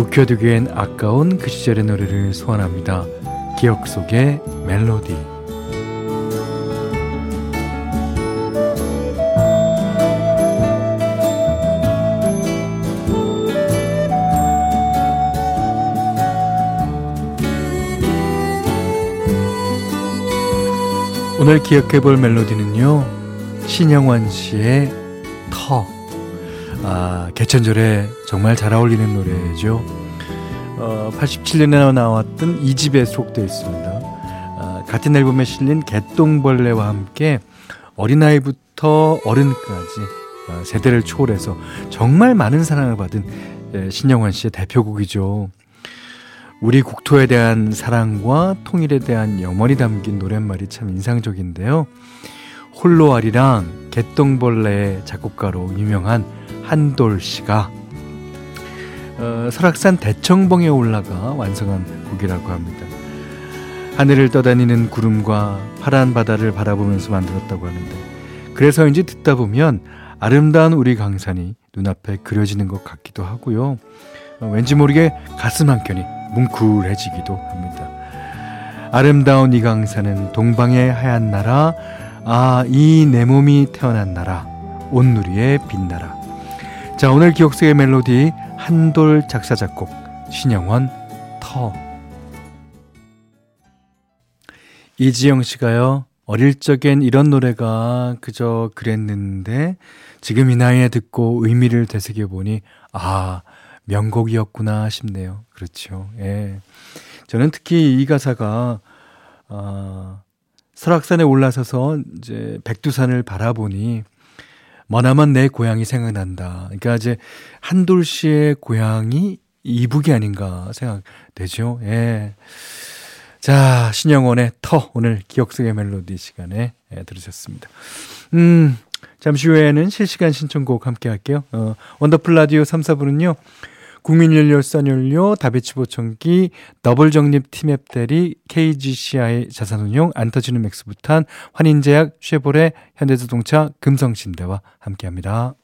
묵혀두기엔 아까운 그 시절의 노래를 소환합니다. 기억 속의 멜로디. 오늘 기억해 볼 멜로디는요. 신영원 씨의 터. 아, 개천절에 정말 잘 어울리는 노래죠. 어, 87년에 나왔던 이 집에 수록되어 있습니다. 아, 같은 앨범에 실린 개똥벌레와 함께 어린아이부터 어른까지 아, 세대를 초월해서 정말 많은 사랑을 받은 예, 신영환 씨의 대표곡이죠. 우리 국토에 대한 사랑과 통일에 대한 염원이 담긴 노랫말이 참 인상적인데요. 홀로아리랑 개똥벌레 작곡가로 유명한 한돌 씨가 어, 설악산 대청봉에 올라가 완성한 곡이라고 합니다. 하늘을 떠다니는 구름과 파란 바다를 바라보면서 만들었다고 하는데 그래서인지 듣다 보면 아름다운 우리 강산이 눈앞에 그려지는 것 같기도 하고요. 어, 왠지 모르게 가슴 한켠이 뭉클해지기도 합니다. 아름다운 이 강산은 동방의 하얀 나라 아, 이 내 몸이 태어난 나라, 온누리의 빛나라. 자, 오늘 기억 속의 멜로디 한돌 작사 작곡 신영원 터. 이지영 씨가요. 어릴 적엔 이런 노래가 그저 그랬는데 지금 이 나이에 듣고 의미를 되새겨 보니 아, 명곡이었구나 싶네요. 그렇죠. 예. 저는 특히 이 가사가 아 설악산에 올라서서 이제 백두산을 바라보니 머나먼 내 고향이 생각난다. 그러니까 이제 한돌 씨의 고향이 이북이 아닌가 생각되죠. 예. 자, 신영원의 터 오늘 기억 속의 멜로디 시간에 예, 들으셨습니다. 음, 잠시 후에는 실시간 신청곡 함께 할게요. 어, 원더풀 라디오 3, 4부는요. 국민연료, 썬연료, 다비치 보청기, 더블 적립 티맵 대리, KGCI 자산운용, 안터지는 맥스부탄, 환인제약, 쉐보레, 현대자동차, 금성침대와 함께합니다.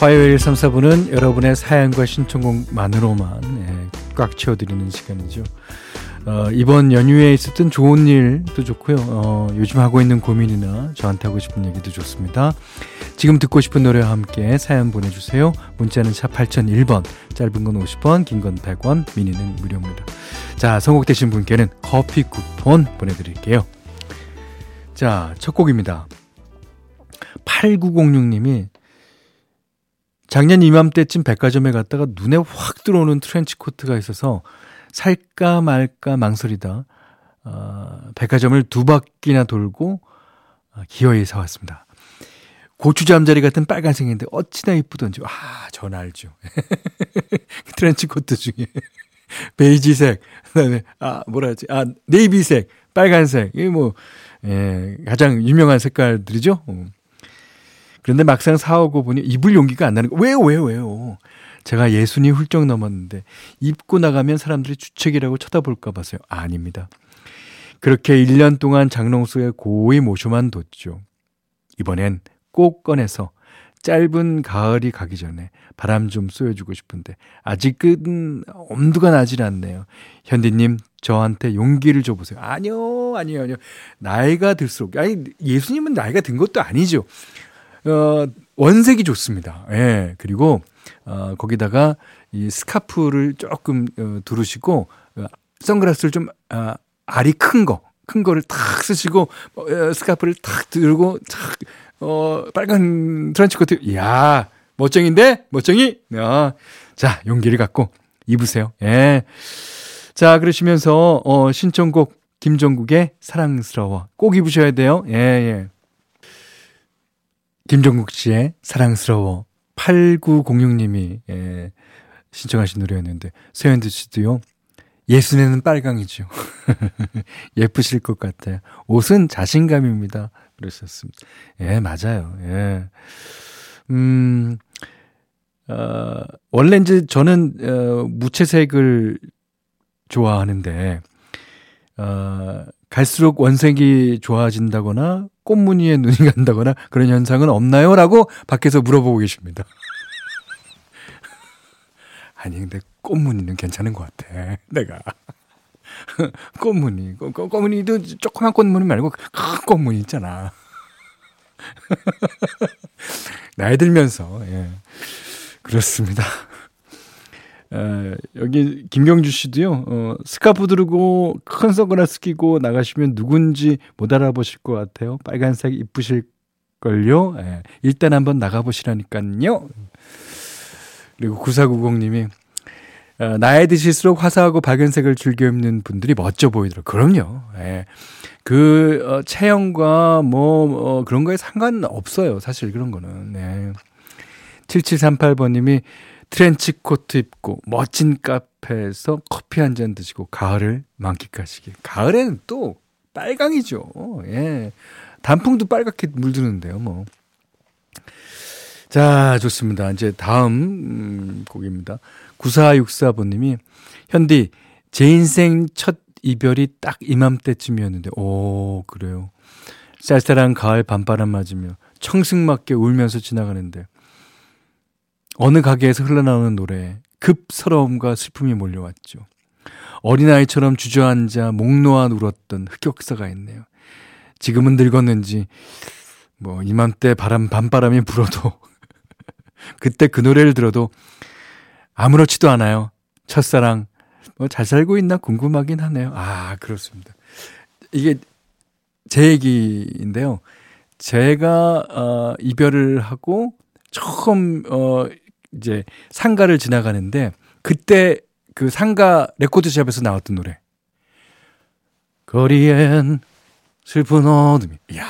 화요일 3, 4부는 여러분의 사연과 신청곡만으로만 예, 꽉 채워드리는 시간이죠. 어, 이번 연휴에 있었던 좋은 일도 좋고요. 어, 요즘 하고 있는 고민이나 저한테 하고 싶은 얘기도 좋습니다. 지금 듣고 싶은 노래와 함께 사연 보내주세요. 문자는 샵 8001번, 짧은 건 50원, 긴 건 100원, 미니는 무료입니다. 자, 선곡되신 분께는 커피 쿠폰 보내드릴게요. 자, 첫 곡입니다. 8906님이 작년 이맘때쯤 백화점에 갔다가 눈에 확 들어오는 트렌치 코트가 있어서 살까 말까 망설이다. 어, 백화점을 두 바퀴나 돌고 어, 기어이 사왔습니다. 고추 잠자리 같은 빨간색인데 어찌나 이쁘던지. 아, 전 알죠. 트렌치 코트 중에 베이지색, 그다음에 아 뭐라 하지? 아 네이비색, 빨간색. 이게 뭐 예, 가장 유명한 색깔들이죠. 어. 그런데 막상 사오고 보니 입을 용기가 안 나는 거. 왜요, 왜요, 왜요? 제가 예순이 훌쩍 넘었는데 입고 나가면 사람들이 주책이라고 쳐다볼까 봐서요. 아닙니다. 그렇게 1년 동안 장롱 속에 고이 모셔만 뒀죠. 이번엔 꼭 꺼내서 짧은 가을이 가기 전에 바람 좀 쏘여주고 싶은데 아직은 엄두가 나질 않네요. 현디님 저한테 용기를 줘보세요. 아니요, 아니요, 아니요. 나이가 들수록 아니 예수님은 나이가 든 것도 아니죠. 어, 원색이 좋습니다. 예. 그리고 어, 거기다가 이 스카프를 조금 어, 두르시고 어, 선글라스를 좀 어, 알이 큰 거, 큰 거를 탁 쓰시고 어, 스카프를 탁 들고 탁 어, 빨간 트렌치 코트. 이야, 멋쟁인데? 멋쟁이? 아, 자, 용기를 갖고 입으세요. 예. 자, 그러시면서, 어, 신청곡 김종국의 사랑스러워. 꼭 입으셔야 돼요. 예, 예. 김종국 씨의 사랑스러워. 8906님이, 예, 신청하신 노래였는데, 서현드 씨도요, 예순에는 빨강이죠. 예쁘실 것 같아요. 옷은 자신감입니다. 그러셨습니다. 예, 맞아요. 예. 음, 어, 원래 이제 저는, 어, 무채색을 좋아하는데, 어, 갈수록 원색이 좋아진다거나, 꽃무늬에 눈이 간다거나, 그런 현상은 없나요? 라고 밖에서 물어보고 계십니다. 아니, 근데 꽃무늬는 괜찮은 것 같아. 내가. 꽃무늬. 꽃, 꽃 무늬도 조그만 꽃무늬 말고 큰 꽃무늬 있잖아. 나이 들면서, 예. 그렇습니다. 어, 여기 김경주 씨도요, 어, 스카프 두르고 큰 선글라스 끼고 나가시면 누군지 못 알아보실 것 같아요. 빨간색 이쁘실 걸요? 예, 일단 한번 나가보시라니까요. 그리고 9490님이 어, 나이 드실수록 화사하고 밝은색을 즐겨 입는 분들이 멋져 보이더라고요. 그럼요. 예. 그 어, 체형과 뭐 어, 그런 거에 상관없어요. 사실 그런 거는. 네. 7738번님이 트렌치 코트 입고 멋진 카페에서 커피 한 잔 드시고 가을을 만끽하시길. 가을에는 또 빨강이죠. 예. 단풍도 빨갛게 물드는데요, 뭐. 자, 좋습니다. 이제 다음 음, 곡입니다. 9464번님이 현디 제 인생 첫 이별이 딱 이맘때쯤이었는데 오 그래요. 쌀쌀한 가을 밤바람 맞으며 청승맞게 울면서 지나가는데 어느 가게에서 흘러나오는 노래 급 서러움과 슬픔이 몰려왔죠. 어린아이처럼 주저앉아 목 놓아 울었던 흑역사가 있네요. 지금은 늙었는지 뭐 이맘때 바람 밤바람이 불어도 그때 그 노래를 들어도 아무렇지도 않아요. 첫사랑 뭐 잘 살고 있나 궁금하긴 하네요. 아 그렇습니다. 이게 제 얘기인데요. 제가 어, 이별을 하고 처음 어 이제 상가를 지나가는데 그때 그 상가 레코드샵에서 나왔던 노래. 거리엔 슬픈 어둠이. 이야.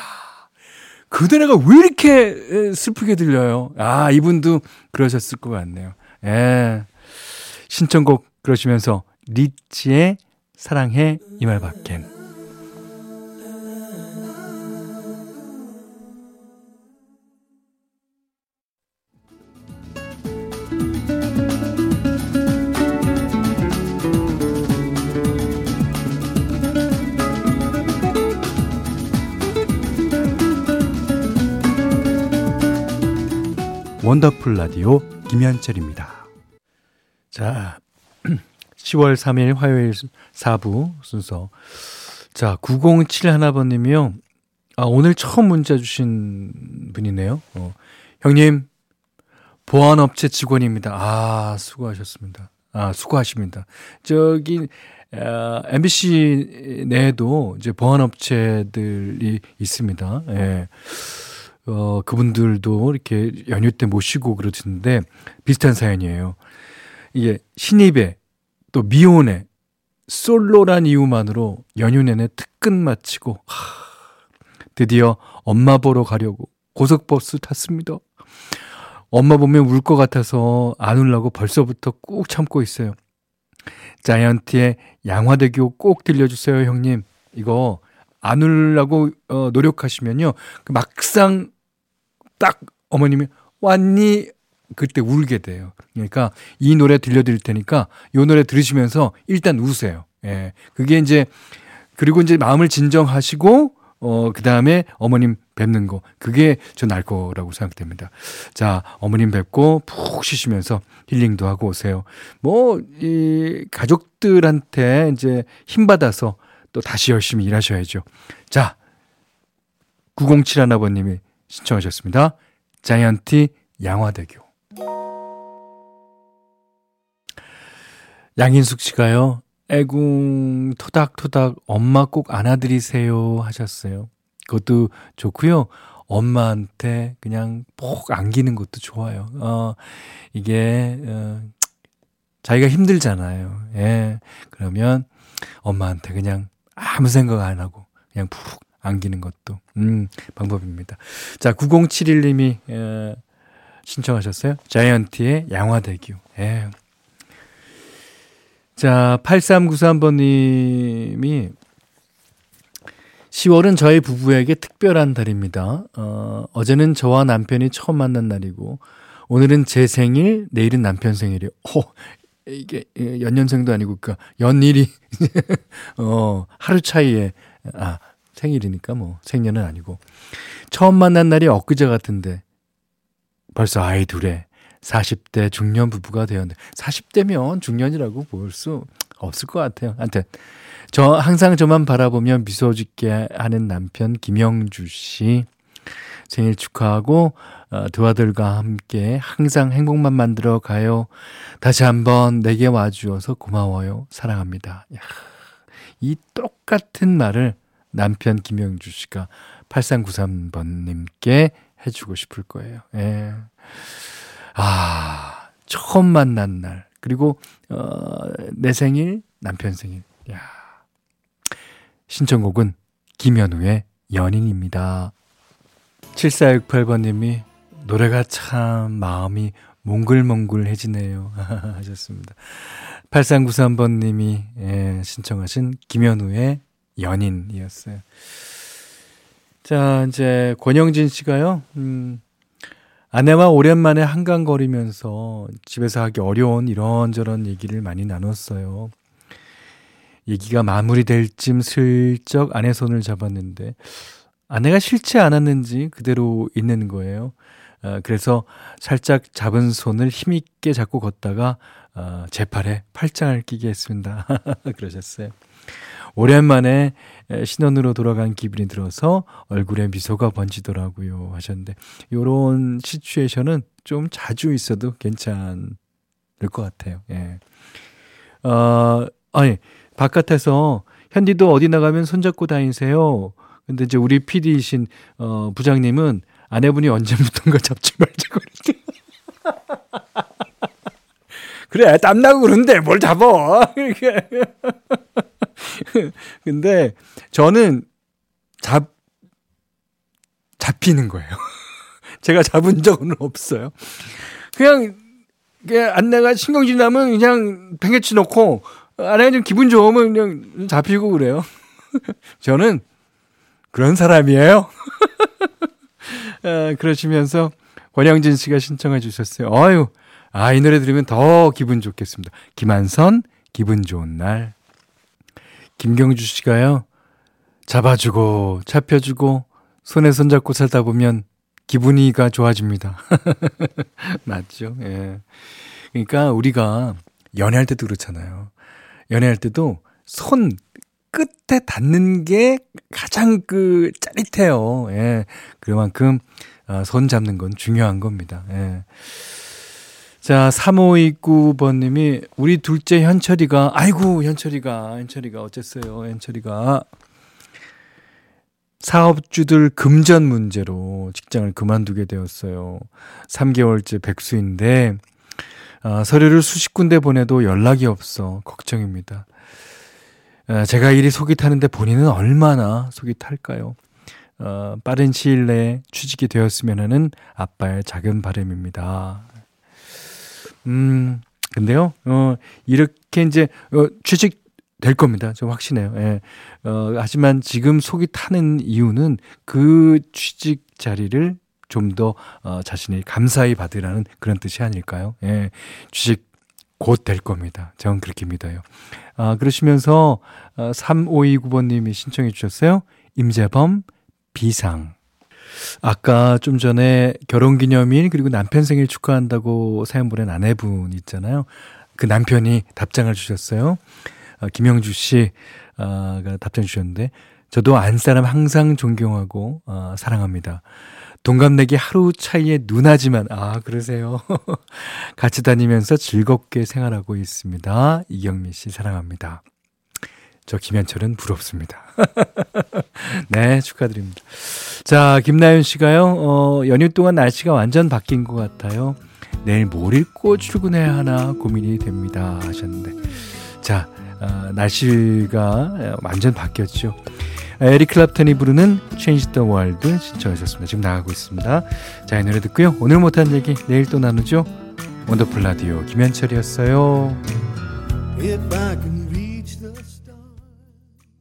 그 노래가 왜 이렇게 슬프게 들려요? 아, 이분도 그러셨을 것 같네요. 예. 신청곡 그러시면서 리치의 사랑해 이 말밖엔. 원더풀 라디오 김현철입니다. 자, 10월 3일 화요일 4부 순서. 자, 9071번님이요. 아, 오늘 처음 문자 주신 분이네요. 어, 형님, 보안업체 직원입니다. 아, 수고하셨습니다. 아, 수고하십니다. 저기, 아, MBC 내에도 이제 보안업체들이 있습니다. 예. 어, 그분들도 이렇게 연휴 때 모시고 그러시는데 비슷한 사연이에요. 이게 신입에 또 미혼에 솔로란 이유만으로 연휴 내내 특근 마치고 하, 드디어 엄마 보러 가려고 고속버스 탔습니다. 엄마 보면 울 것 같아서 안 울라고 벌써부터 꾹 참고 있어요. 자이언티의 양화대교 꼭 들려주세요, 형님. 이거 안 울라고 어, 노력하시면요. 그 막상 딱 어머님이 왔니? 그때 울게 돼요. 그러니까 이 노래 들려드릴 테니까 이 노래 들으시면서 일단 우세요. 예. 그게 이제 그리고 이제 마음을 진정하시고 어, 그 다음에 어머님 뵙는 거. 그게 전날 거라고 생각됩니다. 자, 어머님 뵙고 푹 쉬시면서 힐링도 하고 오세요. 뭐, 이, 가족들한테 이제 힘받아서 또 다시 열심히 일하셔야죠. 자, 9071아버님이 신청하셨습니다. 자이언티 양화대교. 양인숙 씨가요. 애궁 토닥토닥 엄마 꼭 안아드리세요 하셨어요. 그것도 좋고요. 엄마한테 그냥 푹 안기는 것도 좋아요. 어, 이게, 어, 자기가 힘들잖아요. 예. 그러면 엄마한테 그냥 아무 생각 안 하고 그냥 푹 안기는 것도, 음, 방법입니다. 자, 9071님이, 예, 신청하셨어요. 자이언티의 양화대교. 예. 자, 8393번님이 10월은 저희 부부에게 특별한 달입니다. 어, 어제는 저와 남편이 처음 만난 날이고, 오늘은 제 생일, 내일은 남편 생일이요. 어, 이게 연년생도 아니고, 그니까 연일이, 어, 하루 차이에, 아, 생일이니까 뭐, 생년은 아니고. 처음 만난 날이 엊그제 같은데, 벌써 아이 둘에 40대 중년 부부가 되었는데 40대면 중년이라고 볼 수 없을 것 같아요. 한테 저 항상 저만 바라보며 미소 짓게 하는 남편 김영주 씨 생일 축하하고 어, 두 아들과 함께 항상 행복만 만들어 가요. 다시 한번 내게 와주어서 고마워요. 사랑합니다. 야, 이 똑같은 말을 남편 김영주 씨가 8393번님께 해주고 싶을 거예요. 예. 아, 처음 만난 날. 그리고, 어, 내 생일, 남편 생일. 야 신청곡은 김현우의 연인입니다. 7468번님이 노래가 참 마음이 몽글몽글해지네요. 하셨습니다. 8393번님이 예, 신청하신 김현우의 연인이었어요. 자, 이제 권영진 씨가요. 음, 아내와 오랜만에 한강 거리면서 집에서 하기 어려운 이런저런 얘기를 많이 나눴어요. 얘기가 마무리될 쯤 슬쩍 아내 손을 잡았는데 아내가 싫지 않았는지 그대로 있는 거예요. 어, 그래서 살짝 잡은 손을 힘있게 잡고 걷다가 어, 제 팔에 팔짱을 끼게 했습니다. 그러셨어요. 오랜만에 신혼으로 돌아간 기분이 들어서 얼굴에 미소가 번지더라고요 하셨는데 요런 시츄에이션은 좀 자주 있어도 괜찮을 것 같아요. 예. 어, 아니 바깥에서 현디도 어디 나가면 손잡고 다니세요. 근데 이제 우리 PD이신 어 부장님은 아내분이 언제부턴가 잡지 말자고 그랬대. 그래 땀나고 그런데 뭘 잡어. 근데 저는 잡 잡히는 거예요. 제가 잡은 적은 없어요. 그냥 안내가 신경질 나면 그냥 팽개치 놓고 아내가 좀 기분 좋으면 그냥 잡히고 그래요. 저는 그런 사람이에요. 아, 그러시면서 권영진 씨가 신청해 주셨어요. 어유, 아, 이 노래 들으면 더 기분 좋겠습니다. 김한선, 기분 좋은 날. 김경주 씨가요, 잡아주고, 잡혀주고, 손에 손잡고 살다 보면 기분이가 좋아집니다. 맞죠? 예. 그러니까 우리가 연애할 때도 그렇잖아요. 연애할 때도 손 끝에 닿는 게 가장 그 짜릿해요. 예. 그만큼 어, 손 잡는 건 중요한 겁니다. 예. 자, 3529번님이, 우리 둘째 현철이가, 아이고, 현철이가, 현철이가 어쨌어요, 현철이가. 사업주들 금전 문제로 직장을 그만두게 되었어요. 3개월째 백수인데, 아, 서류를 수십 군데 보내도 연락이 없어 걱정입니다. 아, 제가 일이 속이 타는데 본인은 얼마나 속이 탈까요? 어, 빠른 시일 내에 취직이 되었으면 하는 아빠의 작은 바람입니다. 음, 근데요, 어, 이렇게 이제, 어, 취직 될 겁니다. 저 확신해요. 예. 어, 하지만 지금 속이 타는 이유는 그 취직 자리를 좀 더, 어, 자신이 감사히 받으라는 그런 뜻이 아닐까요? 예. 취직 곧 될 겁니다. 저는 그렇게 믿어요. 아, 그러시면서, 어, 3529번님이 신청해 주셨어요. 임재범, 비상. 아까 좀 전에 결혼 기념일 그리고 남편 생일 축하한다고 사연 보낸 아내분 있잖아요. 그 남편이 답장을 주셨어요. 어, 김영주 씨가 어, 답장 주셨는데 저도 안 사람 항상 존경하고 어, 사랑합니다. 동갑내기 하루 차이의 누나지만 아 그러세요. 같이 다니면서 즐겁게 생활하고 있습니다. 이경미 씨 사랑합니다. 저 김현철은 부럽습니다. 네, 축하드립니다. 자, 김나윤 씨가요, 어, 연휴 동안 날씨가 완전 바뀐 것 같아요. 내일 뭘 입고 출근해야 하나 고민이 됩니다. 하셨는데. 자, 어, 날씨가 완전 바뀌었죠. 에릭 클랩턴이 부르는 Change the World 신청하셨습니다. 지금 나가고 있습니다. 자, 이 노래 듣고요. 오늘 못한 얘기 내일 또 나누죠. 원더풀 라디오 김현철이었어요.